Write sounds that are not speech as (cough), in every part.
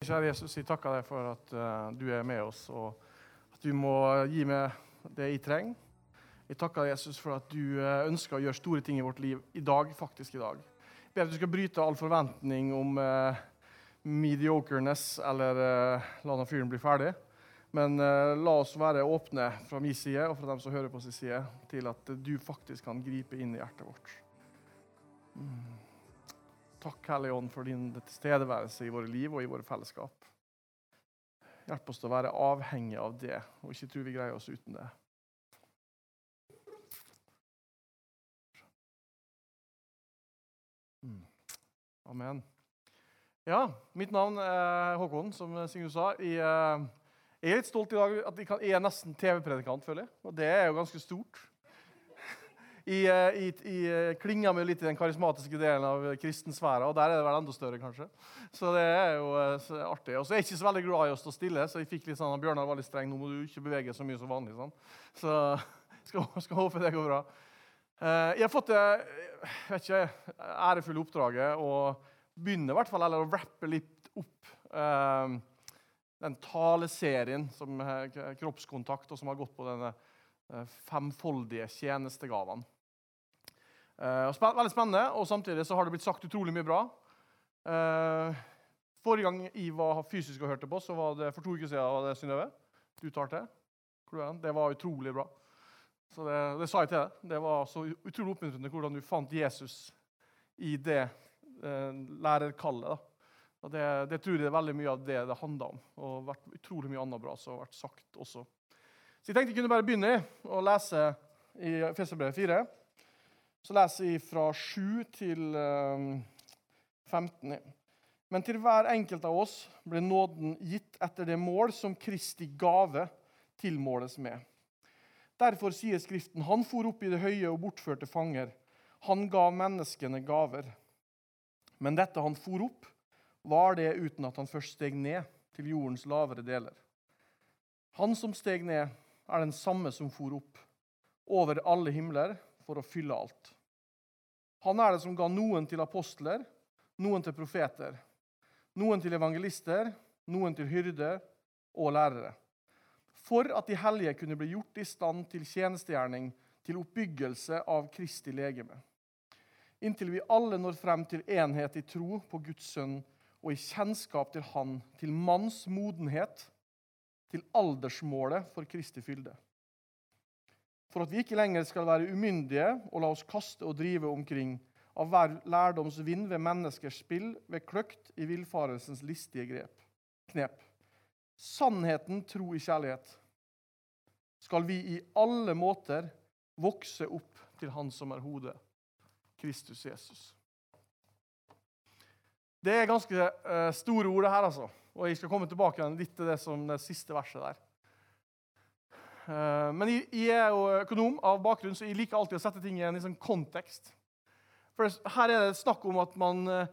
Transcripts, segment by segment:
Kjære Jesus, jeg takker deg for at uh, du er med oss, og at du må gi meg det jeg trenger. Jeg takker deg, Jesus for at du uh, ønsker å gjøre store ting i vårt liv i dag, faktisk i dag. Jeg ber at du skal bryte all forventning om uh, mediocreness eller la den fyren bli ferdig. Men la oss være åpne fra min side og fra dem som hører på sin side, til at du faktisk kan gripe inn i hjertet vårt. Mm. Takk, Hellige Ånd, for din tilstedeværelse i våre liv og i våre fellesskap. Hjelp oss til å være avhengig av det, og ikke tro vi greier oss uten det. Mm. Amen. Ja, mitt navn er Håkon, som Signe sa. Eh, jeg er litt stolt i dag at jeg er nesten TV-predikant, føler jeg. Og det er jo ganske stort. I jeg, i klinga meg litt i den karismatiske delen av kristensfæra, og der er det vel enda større, kanskje. Så det er jo så artig. Og så er jeg ikke så veldig glad i å stå stille, så jeg fikk litt sånn, Bjørnar var litt streng. Nå må du ikke bevege så mye som vanlig. sånn. Så (laughs) skal, skal håpe det går bra. Eh, jeg har fått det vet ikke, ærefulle oppdraget å begynne i hvert fall, eller å rappe litt opp eh, den taleserien som Kroppskontakt, og som har gått på denne Eh, femfoldige tjenestegavene. Eh, veldig spennende, og samtidig så har det blitt sagt utrolig mye bra. Uh, forrige gang jeg var fysisk og hørte på, så var det for to uker siden. var det Synnøve? Du tar til? Det var utrolig bra. Så det, det, sa jeg til deg. Det var så utrolig oppmuntrende hvordan du fant Jesus i det uh, lærerkallet. Det, det, tror jeg er veldig mye av det det handler om. Og vært utrolig mye annet bra som har vært sagt også. Så jeg tenkte jeg kunne bare begynne å lese i Feserbrevet 4. Så leser jeg fra 7 til 15. Ehm, Men til hver enkelt av oss ble nåden gitt etter det mål som Kristi gave tilmåles med. Derfor sier Skriften, han for opp i det høye og bortførte fanger. Han gav menneskene gaver. Men dette han for opp, var det uten at han først steg ned til jordens lavere deler. Han som steg ned, er den samme som for opp over alle himler for å fylle alt. Han er det som ga noen til apostler, noen til profeter, noen til evangelister, noen til hyrder og lærere. For at de hellige kunne bli gjort i stand til tjenestegjerning, til oppbyggelse av Kristi legeme. Inntil vi alle når frem til enhet i tro på Guds sønn og i kjennskap til Han, til manns modenhet, til aldersmålet for Kristi fylde. For at vi ikke lenger skal være umyndige og la oss kaste og drive omkring av hver lærdoms vind ved menneskers spill, ved kløkt i villfarelsens listige grep. knep. Sannheten, tro i kjærlighet. Skal vi i alle måter vokse opp til Han som er hodet, Kristus Jesus. Det er ganske uh, store ord, det her, altså. Og jeg skal komme tilbake litt til det som det siste verset der. Uh, men jeg, er jo økonom av bakgrunn, så jeg liker alltid å sette ting i en liksom, kontekst. For her er det snakk om at man uh,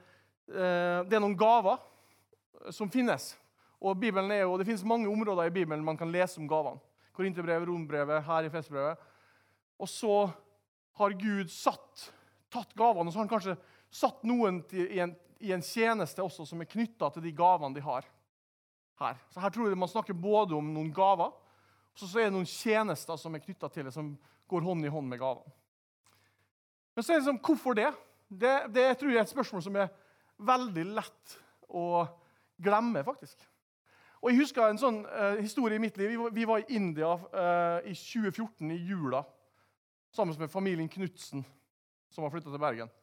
Det er noen gaver som finnes. Og Bibelen er jo, Det finnes mange områder i Bibelen man kan lese om gavene. Korinterbrevet, Rombrevet, her i Festbrevet. Og så har Gud satt, tatt gavene og så har han kanskje satt noen i, en, i, en, tjeneste også som er knytta til de gavene de har her. Så her tror jeg Man snakker både om noen gaver og så er det noen tjenester som er knytta til det, som går hånd i hånd med gavene. Men så er det liksom, hvorfor det? det? Det tror jeg er et spørsmål som er veldig lett å glemme, faktisk. Og Jeg husker en sånn uh, historie i mitt liv. Vi var, vi var i India uh, i 2014, i jula, sammen med familien Knutsen, som har flytta til Bergen.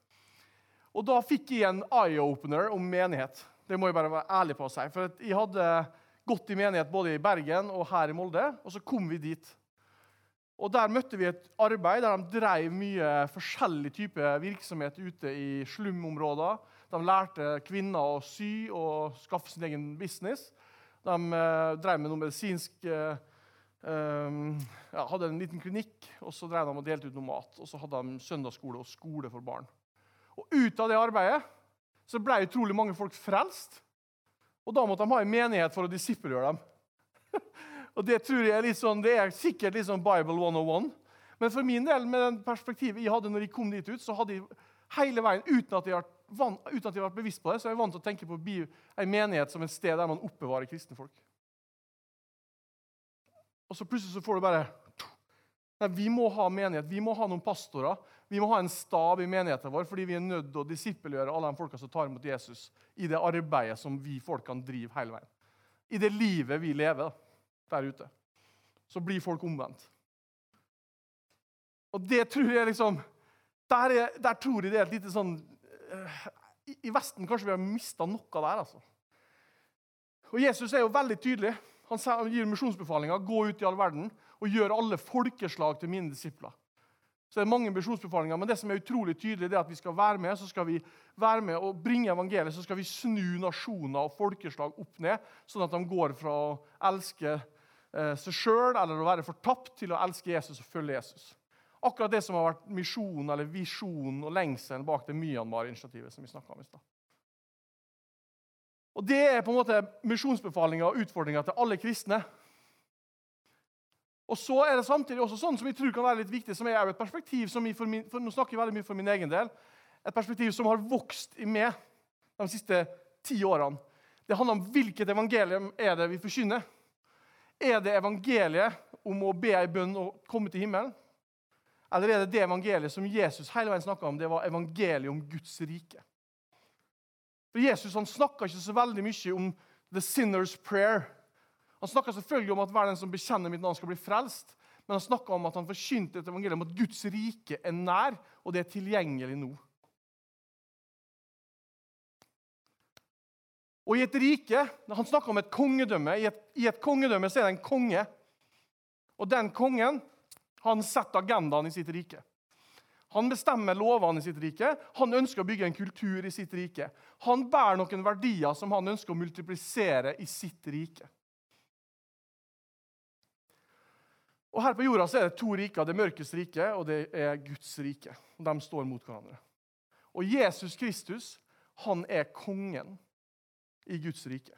Og Da fikk jeg en eye-opener om menighet. Det må jeg bare være ærlig på å si. For Jeg hadde gått i menighet både i Bergen og her i Molde, og så kom vi dit. Og Der møtte vi et arbeid der de drev mye forskjellig type virksomhet ute i slumområder. De lærte kvinner å sy og skaffe sin egen business. De eh, drev med noe medisinsk eh, um, ja, Hadde en liten klinikk, og så drev de og delte ut noe mat. Og så hadde de søndagsskole og skole for barn. Og ut av det arbeidet så ble utrolig mange folk frelst. Og da måtte de ha en menighet for å disippelgjøre dem. (laughs) og Det tror jeg er litt sånn, det er sikkert litt sånn Bible 101. Men for min del, med den perspektivet jeg hadde når jeg kom dit ut, så hadde jeg hele veien, uten at jeg har Van, uten at jeg har vært bevisst på det, så er jeg vant til å tenke på en menighet som et sted der man oppbevarer kristne folk. Og så plutselig så får du bare Nei, Vi må ha menighet, vi må ha noen pastorer, vi må ha en stab i menigheten vår fordi vi er nødt til å disippelgjøre alle de folka som tar imot Jesus, i det arbeidet som vi folkene driver hele veien. I det livet vi lever der ute. Så blir folk omvendt. Og det tror jeg liksom Der, er, der tror jeg det er et lite sånn uh, I Vesten kanskje vi har mista noe der, altså. Og Jesus er jo veldig tydelig. Han gir misjonsbefalinga gå ut i all verden og gjør alle folkeslag til mine disipler. Så det er mange misjonsbefalinger, men det som er utrolig tydelig, det er at vi skal være med så skal vi være med og bringe evangeliet, så skal vi snu nasjoner og folkeslag opp ned, sånn at de går fra å elske eh, seg sjøl eller å være fortapt, til å elske Jesus og følge Jesus. Akkurat det som har vært misjonen eller visjonen og lengselen bak det Myanmar-initiativet. som vi om i sted. Og Det er på en måte misjonsbefalinga og utfordringa til alle kristne. Og så er det samtidig også sånn som jeg tror kan være litt viktig, som er et perspektiv som jeg for min, for Nå snakker jeg veldig mye for min egen del. Et perspektiv som har vokst i meg de siste ti årene. Det handler om hvilket evangelium er det vi forkynner. Er det evangeliet om å be ei bønn og komme til himmelen? Eller er det det evangeliet som Jesus hele veien snakka om? Det var evangeliet om Guds rike. For Jesus han snakka ikke så veldig mye om the sinner's prayer. Han snakka selvfølgelig om at hver den som bekjenner mitt navn, skal bli frelst. Men han snakka om at han forkynte et evangelium om at Guds rike er nær, og det er tilgjengelig nå. Og i et rike, Han snakka om et kongedømme. I et, I et kongedømme så er det en konge. Og den kongen han setter agendaen i sitt rike. Han bestemmer lovene i sitt rike. Han ønsker å bygge en kultur i sitt rike. Han bærer noen verdier som han ønsker å multiplisere i sitt rike. Og Her på jorda så er det to riker. Det mørkes rike og det er Guds rike. De står mot hverandre. Og Jesus Kristus han er kongen i Guds rike.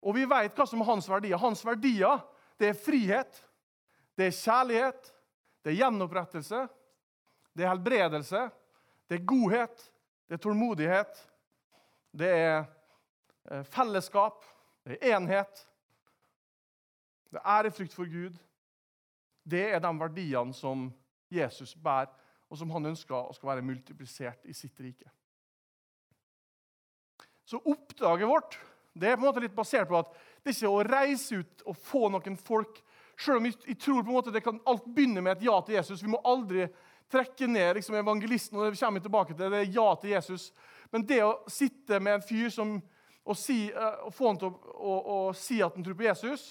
Og vi vet hva som er hans verdier. Hans verdier det er frihet, det er kjærlighet, det er gjenopprettelse, det er helbredelse, det er godhet, det er tålmodighet, det er eh, fellesskap, det er enhet, det er ærefrykt for Gud. Det er de verdiene som Jesus bærer, og som han ønsker å skal være multiplisert i sitt rike. Så oppdraget vårt det er på en måte litt basert på at det ikke er å reise ut og få noen folk selv om jeg, tror på en måte det kan alt begynne med et ja til Jesus. Vi må aldri trekke ned liksom, evangelisten. og det kommer vi tilbake til, det er ja til Jesus. Men det å sitte med en fyr som, og, si, og få han til å, å, å, si at han tror på Jesus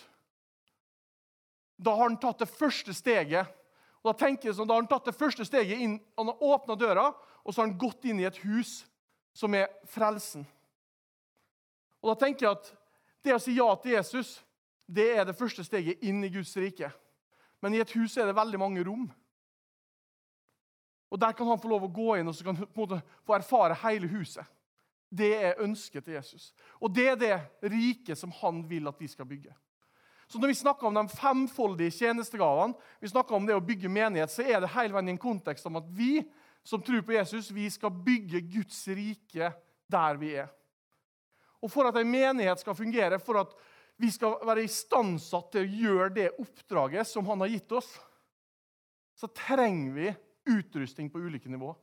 Da har han tatt det første steget. Og Da tenker jeg sånn, da har han tatt det første steget inn, han har åpna døra, og så har han gått inn i et hus som er frelsen. Og Da tenker jeg at det å si ja til Jesus det er det første steget inn i Guds rike. Men i et hus er det veldig mange rom. Og Der kan han få lov å gå inn og så kan han på en måte få erfare hele huset. Det er ønsket til Jesus. Og det er det riket som han vil at vi skal bygge. Så Når vi snakker om de femfoldige tjenestegavene, vi snakker om det å bygge menighet, så er det hele veien i en kontekst om at vi som tror på Jesus, vi skal bygge Guds rike der vi er. Og For at en menighet skal fungere, for at vi skal være istandsatt til å gjøre det oppdraget som han har gitt oss, så trenger vi utrustning på ulike nivå.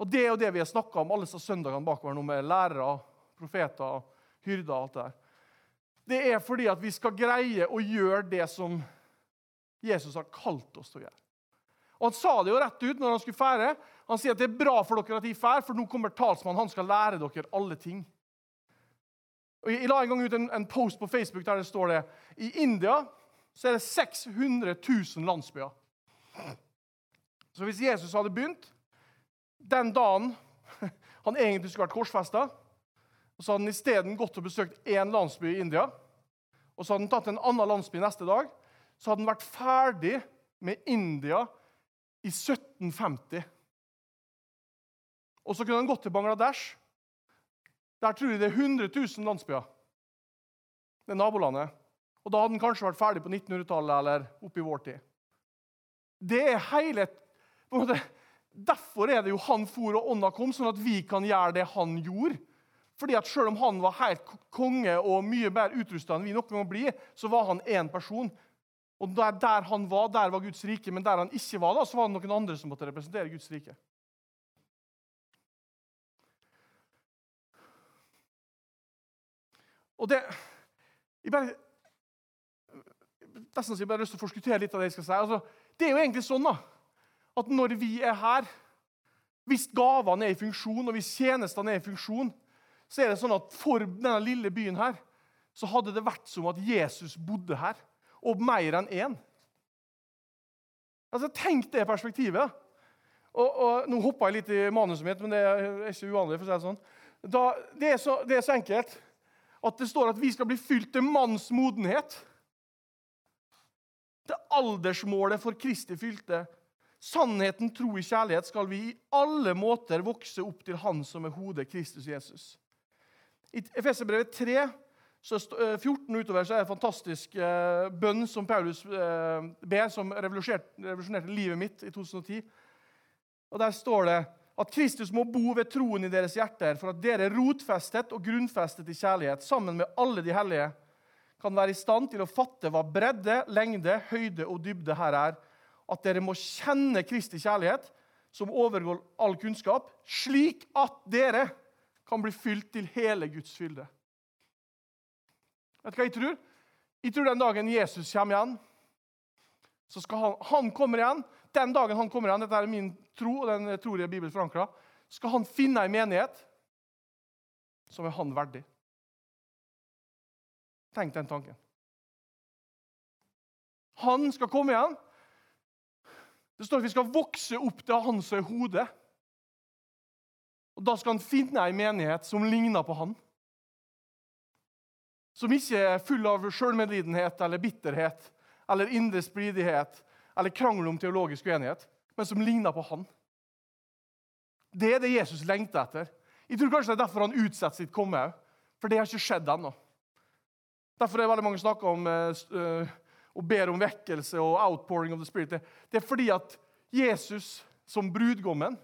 Og Det er jo det vi har snakka om alle disse søndagene bakover nå med lærere, profeter, hyrder og alt det der. Det er fordi at vi skal greie å gjøre det som Jesus har kalt oss til å gjøre. Og Han sa det jo rett ut når han skulle fære. Han sier at det er bra for dere at de drar, for nå kommer talsmannen. Han skal lære dere alle ting. Og Jeg la en gang ut en, en, post på Facebook der det står det I India så er det 600 000 landsbyer. Så hvis Jesus hadde begynt den dagen (laughs) han egentlig skulle vært korsfesta, så hadde han isteden gått og besøkt én landsby i India, og så hadde han tatt en annen landsby neste dag, så hadde han vært ferdig med India i 1750. Og så kunne han gått til Bangladesh der tror jeg det er 100 000 landsbyer. Det er nabolandet. Og da hadde han kanskje vært ferdig på 1900-tallet eller opp i vår tid. Det er hele, måte, Derfor er det jo han for og ånda kom, sånn at vi kan gjøre det han gjorde. Fordi at Selv om han var helt konge og mye bedre utrusta enn vi noen gang blir, så var han én person. Og der, der, han var, der var Guds rike, men der han ikke var, da, så var det noen andre som måtte representere Guds rike. Og det Jeg bare nesten så jeg bare har lyst til å forskuttere litt av det jeg skal si. Altså, det er jo egentlig sånn da, at når vi er her, hvis gavene er i funksjon, og hvis tjenestene er i funksjon, så er det sånn at for denne lille byen her så hadde det vært som at Jesus bodde her, og mer enn én. Altså, tenk det perspektivet. Og, og, Nå hoppa jeg litt i manuset mitt, men det er ikke uvanlig. for å si Det sånn. Da, det, er så, det er så enkelt at det står at vi skal bli fylt til manns modenhet. Det aldersmålet for Kristi fylte. Sannheten, tro i kjærlighet skal vi i alle måter vokse opp til Han som er hodet, Kristus Jesus. I Efeserbrevet 3, 14 eh, utover, så er det en fantastisk eh, bønn som Paulus eh, ber, som revolusjonerte livet mitt i 2010. Og Der står det at Kristus må bo ved troen i deres hjerter, for at dere rotfestet og grunnfestet i kjærlighet, sammen med alle de hellige, kan være i stand til å fatte hva bredde, lengde, høyde og dybde her er. At dere må kjenne Kristi kjærlighet, som overgår all kunnskap, slik at dere kan bli fylt til hele Guds fylde. Vet du hva jeg tror? Jeg tror den dagen Jesus kommer igjen, så skal han, han kommer igjen. Den dagen han kommer igjen, dette er min tro, og den tror jeg er Bibelen forankra, skal han finne en menighet som er han verdig. Tenk den tanken. Han skal komme igjen. Det står at vi skal vokse opp til han som er hodet. Og Da skal han finne ei menighet som ligner på han. Som ikke er full av sjølmedlidenhet eller bitterhet eller indre spridighet eller krangel om teologisk uenighet, men som ligner på han. Det er det Jesus lengter etter. Jeg tror kanskje det er derfor han utsetter sitt komme. For det har ikke skjedd ennå. Derfor er det veldig mange snakker om uh, og ber om vekkelse og outpouring of the spirit. Det er fordi at Jesus som brudgommen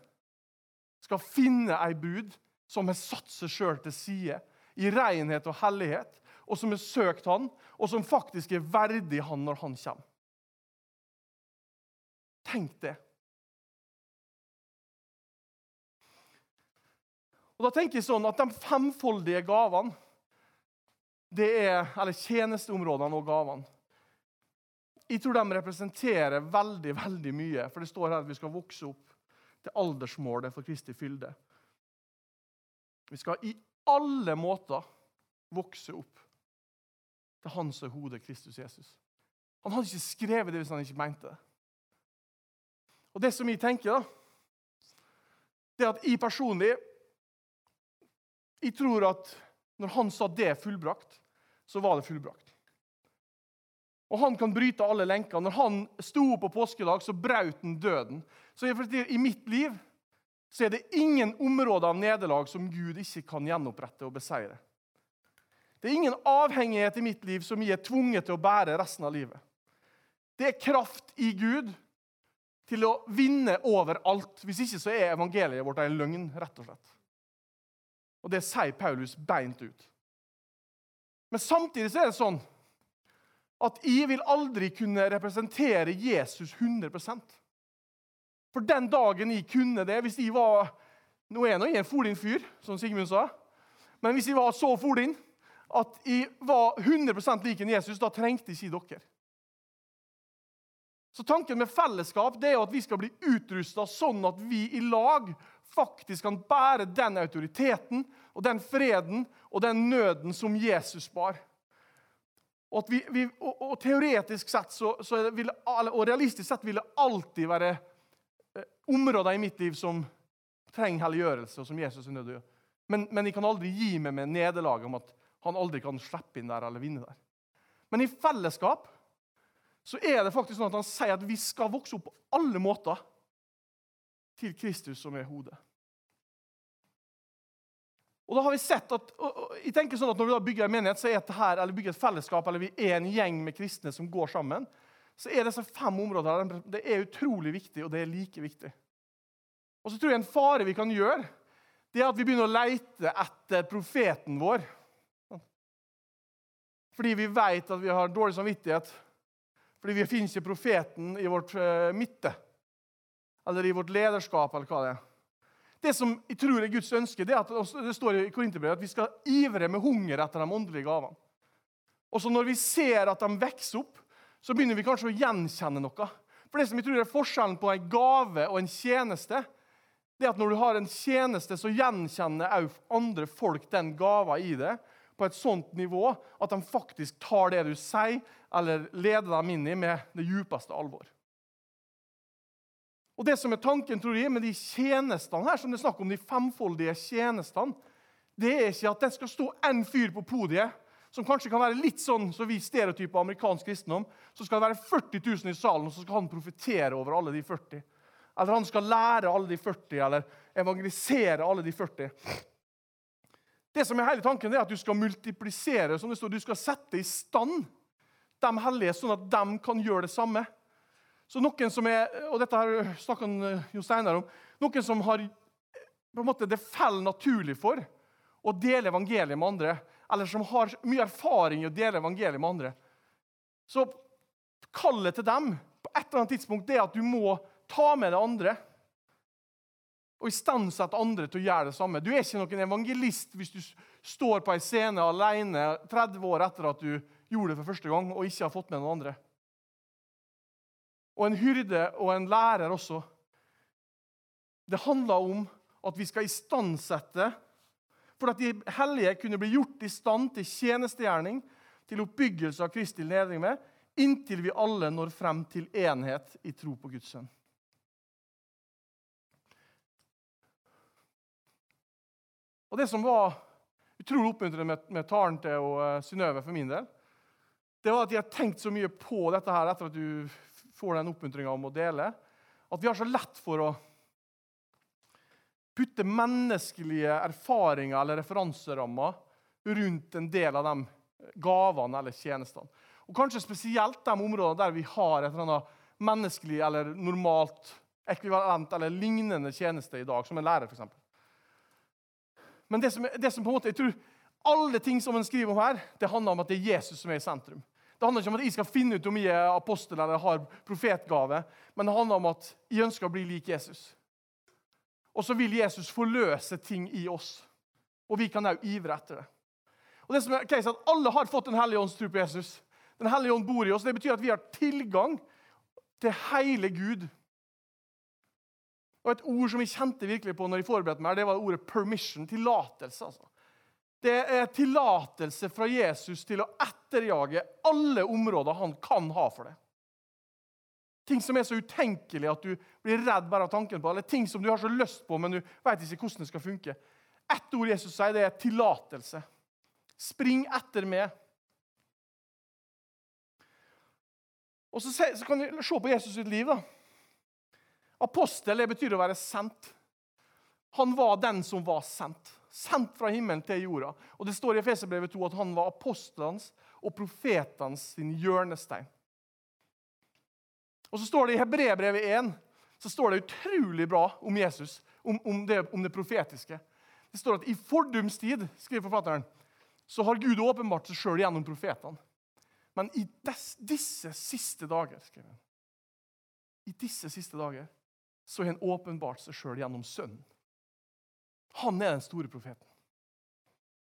skal finne ei bud som har satt seg sjøl til side i renhet og hellighet, og som har søkt han, og som faktisk er verdig han når han kommer. Tenk det. Og da tenker jeg sånn at De femfoldige gavene det er, eller tjenesteområdene og gavene. Jeg tror de representerer veldig veldig mye, for det står her at vi skal vokse opp til aldersmålet for Kristi fylde. Vi skal i alle måter vokse opp til hans og hodet, Kristus Jesus. Han hadde ikke skrevet det hvis han ikke mente det. Og Det som jeg tenker, da, det at jeg personlig jeg tror at når han sa det fullbrakt, så var det fullbrakt. Og han kan bryte alle lenker. Når han sto opp på påskedag, så brøt han døden. Så I mitt liv så er det ingen områder av nederlag som Gud ikke kan gjenopprette og beseire. Det er ingen avhengighet i mitt liv som jeg er tvunget til å bære resten av livet. Det er kraft i Gud til å vinne over alt. Hvis ikke så er evangeliet vårt en løgn, rett og slett. Og det sier Paulus beint ut. Men samtidig så er det sånn at jeg vil aldri kunne representere Jesus 100% For den dagen jeg kunne det Hvis jeg var Nå er jeg en folin fyr, som Sigmund sa. Men hvis jeg var så folin at jeg var 100 lik en Jesus, da trengte jeg ikke dere. Så Tanken med fellesskap det er jo at vi skal bli utrusta sånn at vi i lag faktisk kan bære den autoriteten og den freden og den nøden som Jesus bar. Og, vi, vi, og, og teoretisk sett så, så ville, og realistisk sett vil det alltid være eh, områder i mitt liv som trenger helliggjørelse, og som Jesus er nødt til å gjøre. Men, men jeg kan aldri gi meg med nederlaget om at han aldri kan slippe inn der eller vinne der. Men i fellesskap så er det faktisk sånn at han sier at vi skal vokse opp på alle måter til Kristus som er hodet. Og da har vi sett at, og jeg tenker sånn at Når vi da bygger en menighet, så er det her, eller bygger et fellesskap, eller vi er en gjeng med kristne som går sammen, så er disse fem områdene det er utrolig viktig, og det er like viktig. Og så tror jeg en fare vi kan gjøre, det er at vi begynner å leite etter profeten vår. Fordi vi vet at vi har dårlig samvittighet. Fordi vi finner ikke profeten i vårt uh, midte. Eller i vårt lederskap, eller hva det er. Det som jeg tror er Guds ønske, det at det står i Korinterbrevet at vi skal ivre med hunger etter de åndelige gavene. Og så når vi ser at de vokser opp, så begynner vi kanskje å gjenkjenne noe. For det som jeg tror er forskjellen på en gave og en tjeneste, det er at når du har en tjeneste, så gjenkjenner òg andre folk den gava i det på et sånt nivå at de faktisk tar det du sier, eller leder dem inn i med det djupeste alvor. Og det som er tanken tror jeg, med de tjenestene her, som det er snakk om, de femfoldige tjenestene, det er ikke at det skal stå én fyr på podiet, som kanskje kan være litt sånn som vi stereotyper amerikansk kristendom. Så skal det være 40 000 i salen, og så skal han profetere over alle de 40. Eller han skal lære alle de 40, eller evangelisere alle de 40. Det som er hele tanken, er at du skal multiplisere, som det står, du skal sette i stand de hellige, sånn at de kan gjøre det samme. Så noen som er, og dette har snakket Jo Steinar om, noen som har på en måte det faller naturlig for å dele evangeliet med andre, eller som har mye erfaring i å dele evangeliet med andre, så kallet til dem på et eller annet tidspunkt det er at du må ta med deg andre og istandsette andre til å gjøre det samme. Du er ikke noen evangelist hvis du står på en scene alene 30 år etter at du gjorde det for første gang og ikke har fått med noen andre og en hyrde og en lærer også. Det handler om at vi skal istandsette for at de hellige kunne bli gjort i stand til tjenestegjerning, til oppbyggelse av Kristi med, inntil vi alle når frem til enhet i tro på Guds sønn. Og Det som var utrolig oppmuntrende med, med talen til uh, Synnøve for min del, det var at jeg har tenkt så mye på dette her etter at du får den oppmuntringa om å dele, at vi har så lett for å putte menneskelige erfaringer eller referanserammer rundt en del av de gavene eller tjenestene. Og Kanskje spesielt de områdene der vi har et eller annet menneskelig eller normalt ekvivalent eller lignende tjeneste i dag, som en lærer, f.eks. Men det som, det som, på en måte, jeg tror alle ting som en skriver om her, det handler om at det er Jesus som er i sentrum. Det handler ikke om at jeg skal finne ut om jeg er apostel eller har profetgave, men det handler om at jeg ønsker å bli lik Jesus. Og så vil Jesus forløse ting i oss, og vi kan òg ivre etter det. Og det som er case, at Alle har fått Den hellige ånds tro på Jesus. Den hellige ånd bor i oss. Det betyr at vi har tilgang til hele Gud. Og Et ord som jeg kjente virkelig på når jeg forberedte meg, det var ordet 'permission'. Tillatelse. altså. Det er tillatelse fra Jesus til å etterjage alle områder han kan ha for deg. Ting som er så utenkelig at du blir redd bare av tanken på eller ting som du har så lyst på, men du vet ikke hvordan det skal funke. Ett ord Jesus sier, det er tillatelse. Spring etter meg. Og så, kan vi se på Jesus sitt liv. da. Apostel det betyr å være sendt. Han var den som var sendt sendt fra himmelen til jorda. Og Det står i Efeserbrevet 2 at han var apostelens og profetens sin hjørnestein. Og så står det I Hebrebrevet 1 så står det utrolig bra om Jesus, om, om, det, om det, profetiske. Det står at i fordums tid skriver forfatteren, så har Gud åpenbart seg sjøl gjennom profetene. Men i des, disse siste dager skriver han, i disse siste dager så har han åpenbart seg sjøl gjennom Sønnen. Han er den store profeten.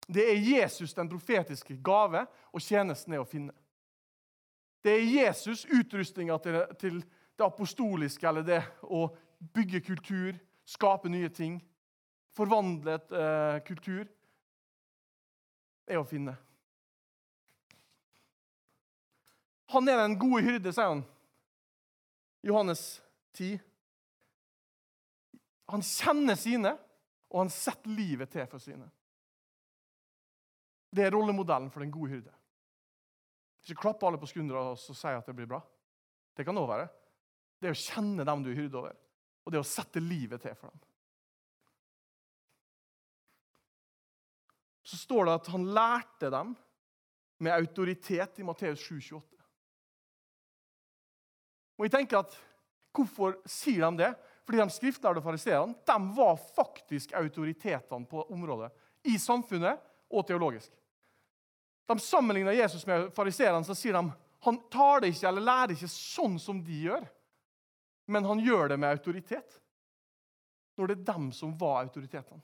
Det er Jesus den profetiske gave, og tjenesten er å finne. Det er Jesus utrustninga til, til, det apostoliske, eller det å bygge kultur, skape nye ting, forvandle et eh, kultur, er å finne. Han er den gode hyrde, sier han. Johannes 10. Han kjenner sine og han setter livet til for sine. Det er rollemodellen for den gode hyrde. Ikke klapp alle på skuldra og si at det blir bra. Det kan òg være. Det er å kjenne dem du er hyrde over, og det er å sette livet til for dem. Så står det at han lærte dem med autoritet i Matteus 7,28. Og jeg tenker at Hvorfor sier de det? Fordi de skriftlærde fariseerne de var faktisk autoritetene på området. I samfunnet og teologisk. De sammenligner Jesus med fariseerne, så sier de han tar det ikke eller lærer ikke sånn som de gjør, men han gjør det med autoritet. Når det er dem som var autoritetene.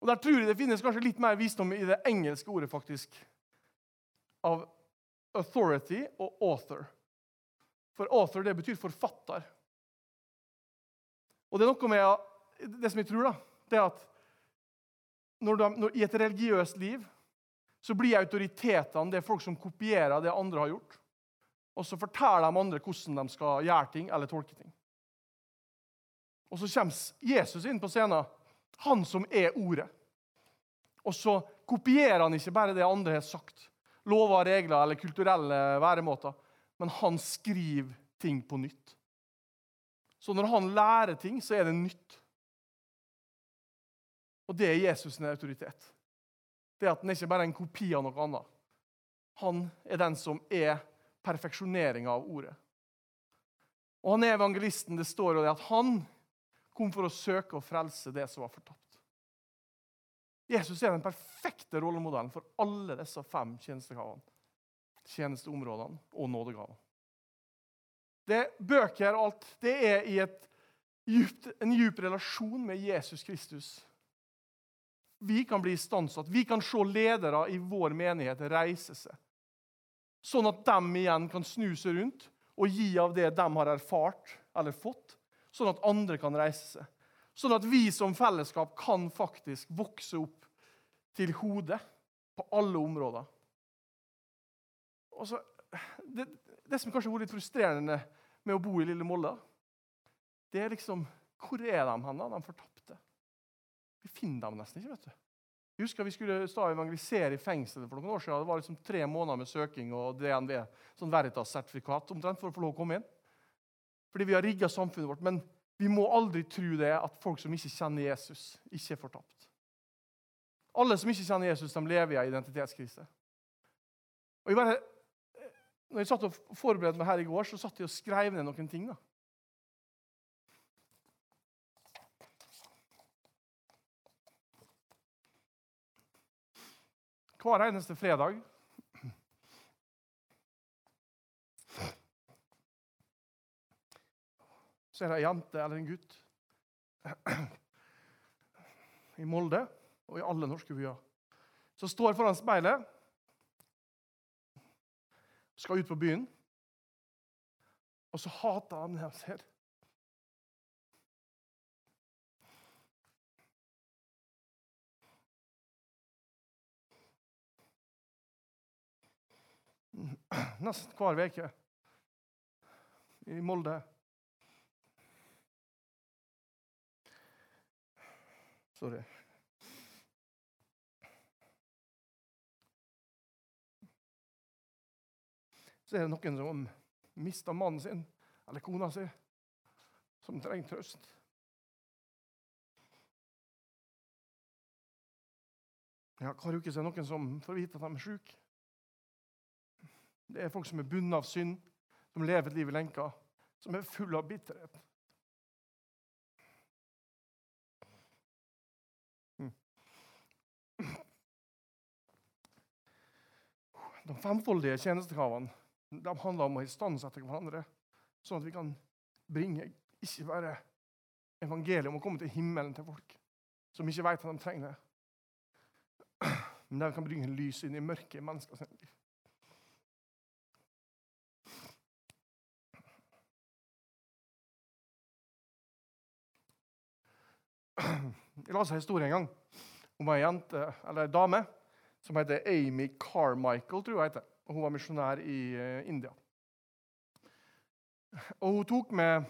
Og Der tror jeg det finnes kanskje litt mer visdom i det engelske ordet faktisk, av authority og author. For author det betyr forfatter. Og det er noe med det som jeg tror, da, det er at når de, når, i et religiøst liv så blir autoritetene det er folk som kopierer det andre har gjort. Og så forteller de andre hvordan de skal gjøre ting eller tolke ting. Og så kommer Jesus inn på scenen, han som er Ordet. Og så kopierer han ikke bare det andre har sagt, lover, regler eller kulturelle væremåter, men han skriver ting på nytt. Så når han lærer ting, så er det nytt. Og det er Jesus' autoritet. Det at Han ikke bare er en kopi av noe annet. Han er den som er perfeksjoneringa av ordet. Og han er evangelisten. Det står jo det at han kom for å søke og frelse det som var fortapt. Jesus er den perfekte rollemodellen for alle disse fem tjenestegavene. Tjenesteområdene og nådegavene. Det Bøker og alt det er i djupt, en djup relasjon med Jesus Kristus. Vi kan bli istandsatt. Vi kan se ledere i vår menighet reise seg. Sånn at de igjen kan snu seg rundt og gi av det de har erfart eller fått, sånn at andre kan reise seg. Sånn at vi som fellesskap kan faktisk vokse opp til hodet på alle områder. Så, det, det, som kanskje var litt frustrerende med å bo i Lille Molde, det er liksom Hvor er de hen, de fortapte? Vi finner dem nesten ikke. vet du. Jeg husker Vi skulle evangelisere i fengselet for noen år siden. Det var liksom tre måneder med søking og DNV, sånn Veritas-sertifikat omtrent for å få lov å komme inn. Fordi vi har rigga samfunnet vårt. Men vi må aldri tro det at folk som ikke kjenner Jesus, ikke er fortapt. Alle som ikke kjenner Jesus, de lever i en identitetskrise. Og jeg bare, når jeg satt og forberedte meg her i går, så satt jeg og skrev ned noen ting. da. Hver eneste fredag så er det ei jente eller en gutt i Molde og i alle norske byer som står foran speilet, skal ut på byen, og så hater han det han ser. Nesten hver uke i Molde. Sorry. Så er det noen som mister mannen sin eller kona si, som trenger trøst. Ja, Hver uke er det noen som får vite at de er syke. Det er folk som er bundet av synd, som lever et liv i lenka, som er full av bitterhet. De femfoldige tjenestekravene de handler om å istandsette hverandre, sånn at vi kan bringe ikke bare evangeliet om å komme til himmelen til folk som ikke vet at de trenger det, men de kan bringe lys inn i mørket i menneskers liv. Jeg leste en historie en gang om ei jente, eller ei dame som heter Amy Carmichael. tror jeg heter. Og Hun var misjonær i uh, India. Og Hun tok med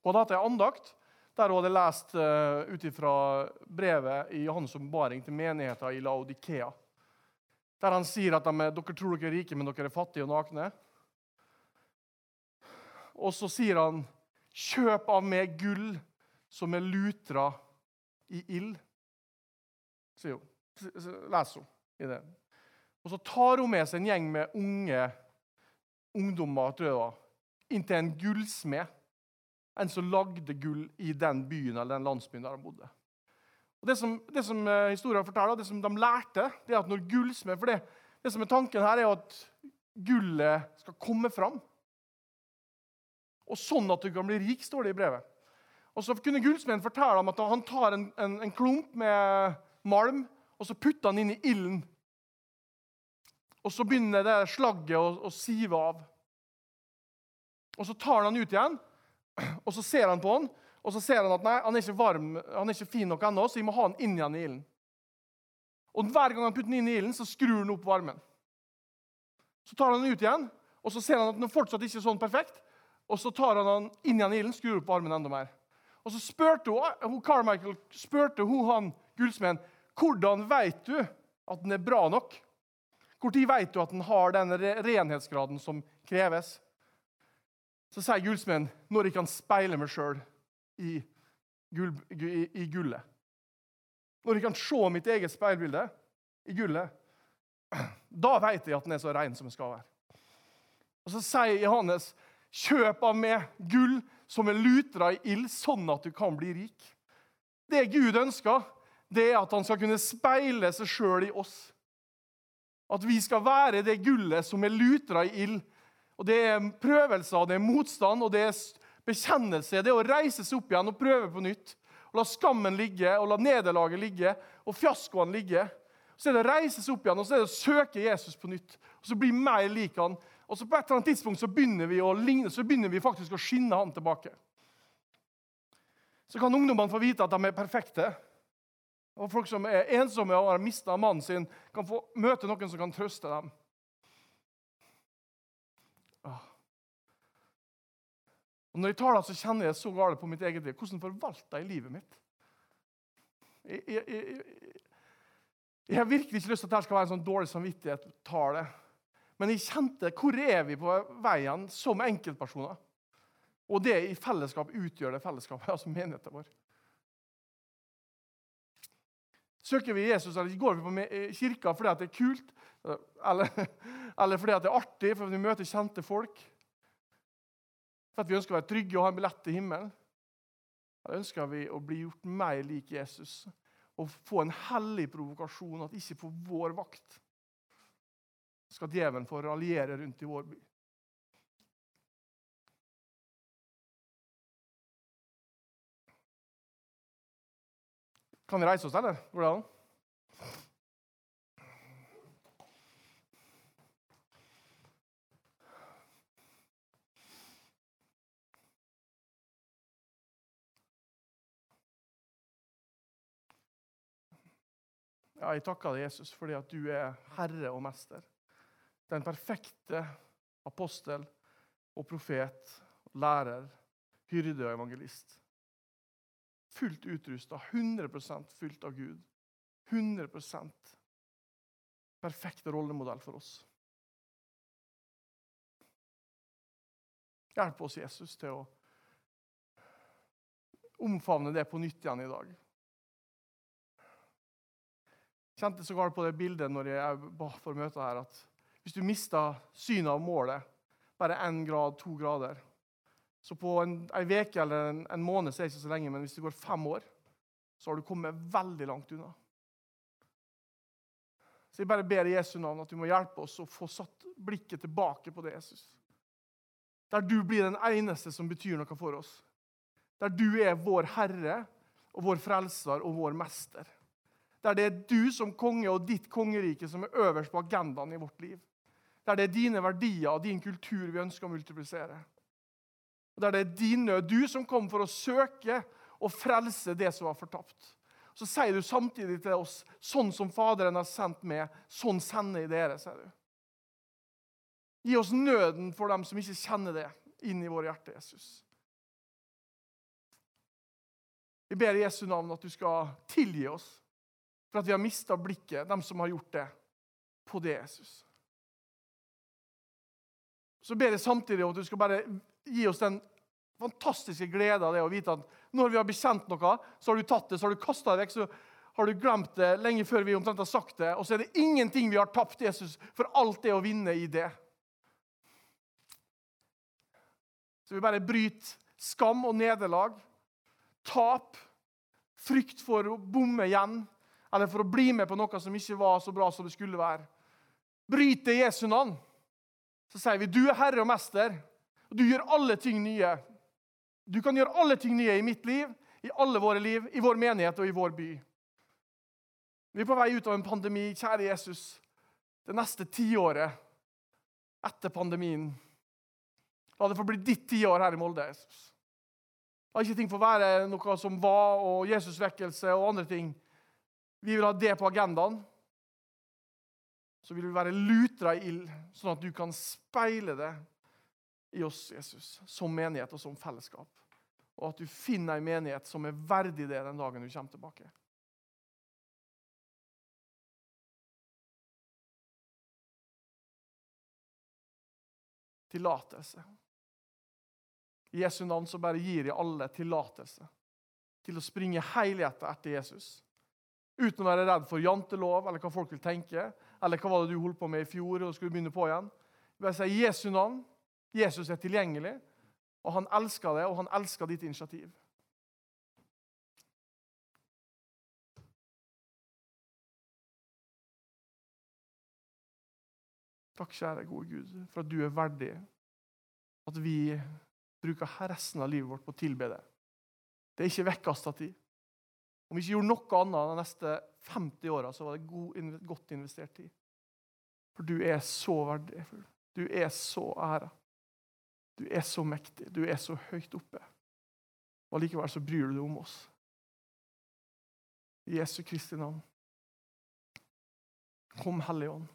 Hun hadde hatt ei andakt der hun hadde lest uh, ut fra brevet i Johannes' ombaring til menigheten i Laodikea. Der han sier at de, dere tror dere er rike, men dere er fattige og nakne. Og så sier han, 'Kjøp av meg gull som er lutra i ild', sier. Leser hun i det. Og så tar hun med seg en gjeng med unge ungdommer tror jeg, inn til en gullsmed en som lagde gull i den byen eller den landsbyen der de bodde. Og Det som, det som eh, historien forteller, det som de lærte, det er at når gullsmed For det, det som er tanken her, er at gullet skal komme fram. Og sånn at du kan bli rik, står det i brevet. Og Så kunne gullsmeden fortelle dem at han tar en, en, en klump med malm og så putter han inn i ilden. Og så begynner det slagget å, å sive av. Og Så tar han ut igjen, (clears throat) og så ser han på han, og så ser han at nei, han er ikke varm, han er ikke fin nok ennå, så vi må ha han inn igjen i ilden. Og Hver gang han putter den inn i ilden, så skrur han opp varmen. Så tar han den ut igjen, og så ser han at den fortsatt ikke er sånn perfekt. Og så tar han den inn igjen i ilden, skrur opp varmen enda mer. Og så spurte hun, hun Carmichael spurte hun han gullsmeden hvordan vet du at den er bra nok. Når vet du at den har den renhetsgraden som kreves? Så sier gullsmeden når jeg kan speile meg sjøl i, gull, i, i, gullet. Når jeg kan se mitt eget speilbilde i gullet, (clears throat) da vet jeg at den er så ren som den skal være. Og Så sier Johannes, kjøp av meg gull som er lutra i ild, sånn at du kan bli rik. Det Gud ønsker, det er at han skal kunne speile seg sjøl i oss. At vi skal være det gullet som er lutra i ild. Og Det er prøvelser, det er motstand og det er bekjennelse. Det er å reise seg opp igjen og prøve på nytt. Og La skammen ligge, og la nederlaget ligge, og fiaskoene ligge. Så er det å reise seg opp igjen og så er det å søke Jesus på nytt. Og så bli mer lik han. Og så På et eller annet tidspunkt så begynner vi å ligne, så begynner vi faktisk å skinne han tilbake. Så kan ungdommene få vite at de er perfekte. Og folk som er ensomme og har mista mannen sin, kan få møte noen som kan trøste dem. Og Når jeg tar det, så kjenner jeg så galt på mitt eget liv. Hvordan forvalter jeg livet mitt? Jeg, jeg, jeg, jeg, har virkelig ikke lyst til at dette skal være en sånn dårlig samvittighet-tale. Men jeg kjente hvor er vi på veien som enkeltpersoner. Og det i fellesskap utgjør det fellesskapet, altså menigheten vår. Søker vi Jesus, eller går vi på kirka fordi det er kult, eller, (laughs) eller fordi det er artig, fordi vi møter kjente folk? For at vi ønsker å være trygge og ha en billett til himmelen? Eller ønsker vi å bli gjort mer lik Jesus og få en hellig provokasjon, at ikke på vår vakt skal djevelen få raljere rundt i vår by? Kan vi reise oss, eller? Går det an? Ja, jeg takker deg, Jesus, fordi at du er herre og mester. Den perfekte apostel og profet, lærer, hyrde og evangelist fullt utrusta, 100% fylt av Gud. 100% perfekt rollemodell for oss. Hjelp oss, Jesus, til å omfavne det på nytt igjen i dag. Jeg kjente så galt på det bildet når jeg ba for møtet her, at hvis du mista synet av målet bare én grad, to grader så på en, uke eller en, en, måned så er det ikke så lenge, men hvis det går fem år, så har du kommet veldig langt unna. Så jeg bare ber i Jesu navn at du må hjelpe oss å få satt blikket tilbake på det, Jesus. Der du blir den eneste som betyr noe for oss. Der du er vår Herre og vår Frelser og vår Mester. Der det er du som konge og ditt kongerike som er øverst på agendaen i vårt liv. Der det er dine verdier og din kultur vi ønsker å multiplisere. Og Der det er din nød. Du som kom for å søke og frelse det som var fortapt. Så sier du samtidig til oss, sånn som Faderen har sendt meg, sånn sender jeg dere. sier du. Gi oss nøden for dem som ikke kjenner det, inn i våre hjerter, Jesus. Vi ber i Jesu navn at du skal tilgi oss for at vi har mista blikket, dem som har gjort det, på det, Jesus. Så ber jeg samtidig om at du skal bare gi oss den fantastiske glede av det å vite at når vi har bekjent noe, så har du tatt det, så har du kasta det vekk, så har du glemt det lenge før vi omtrent har sagt det. Og så er det ingenting vi har tapt, Jesus, for alt det å vinne i det. Så vi bare bryter skam og nederlag, tap, frykt for å bomme igjen eller for å bli med på noe som ikke var så bra som det skulle være. Bryter Jesu navn, så sier vi du er herre og mester, du gjør alle ting nye. Du kan gjøre alle ting nye i mitt liv, i alle våre liv, i vår menighet og i vår by. Vi er på vei ut av en pandemi, kjære Jesus. Det neste tiåret etter pandemien La det få bli ditt tiår her i Molde. Jesus. La ikke ting få være noe som var, og Jesusvekkelse og andre ting. Vi vil ha det på agendaen. Så vil vi være lutra i ild, sånn at du kan speile det i oss, Jesus, som menighet og som fellesskap. Og at du finner en menighet som er verdig det den dagen du kommer tilbake. Tillatelse. I Jesu navn så bare gir jeg alle tillatelse til å springe helhjertet etter Jesus. Uten å være redd for jantelov eller hva folk vil tenke, eller hva var det du holdt på med i fjor og skulle begynne på igjen. Bare sier Jesu navn. Jesus er tilgjengelig, og han elsker det, og han elsker ditt initiativ. Takk, kjære gode Gud, for at du er verdig. At vi bruker resten av livet vårt på å tilbe deg. Det er ikke vekkasta tid. Om vi ikke gjorde noe annet de neste 50 åra, så var det god, godt investert tid. For du er så verdig. Du er så æra. Du er så mektig. Du er så høyt oppe. Og Likevel så bryr du deg om oss. I Jesu Kristi navn. Kom, Hellige Ånd,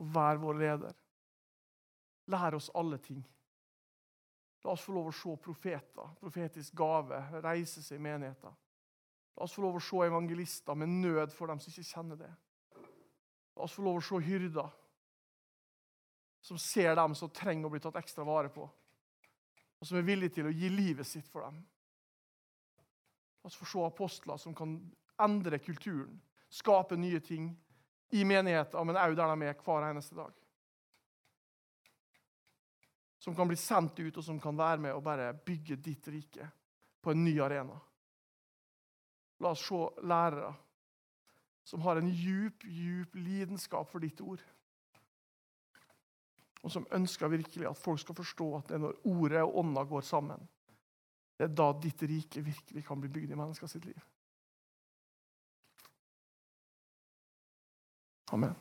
og vær vår leder. Lær oss alle ting. La oss få lov å se profeter, profetisk gave, reise seg i menigheter. La oss få lov å se evangelister med nød for dem som ikke kjenner det. La oss få lov å se hyrder som ser dem som trenger å bli tatt ekstra vare på, og som er villige til å gi livet sitt for dem. La oss få se apostler som kan endre kulturen, skape nye ting i menigheten, men òg der de er hver eneste dag som kan bli sendt ut, og som kan være med og bare bygge ditt rike på en ny arena. La oss se lærere som har en djup, djup lidenskap for ditt ord. Og som ønsker virkelig at folk skal forstå at det er når ordet og ånda går sammen, det er da ditt rike virkelig kan bli bygd i menneskers liv. Amen.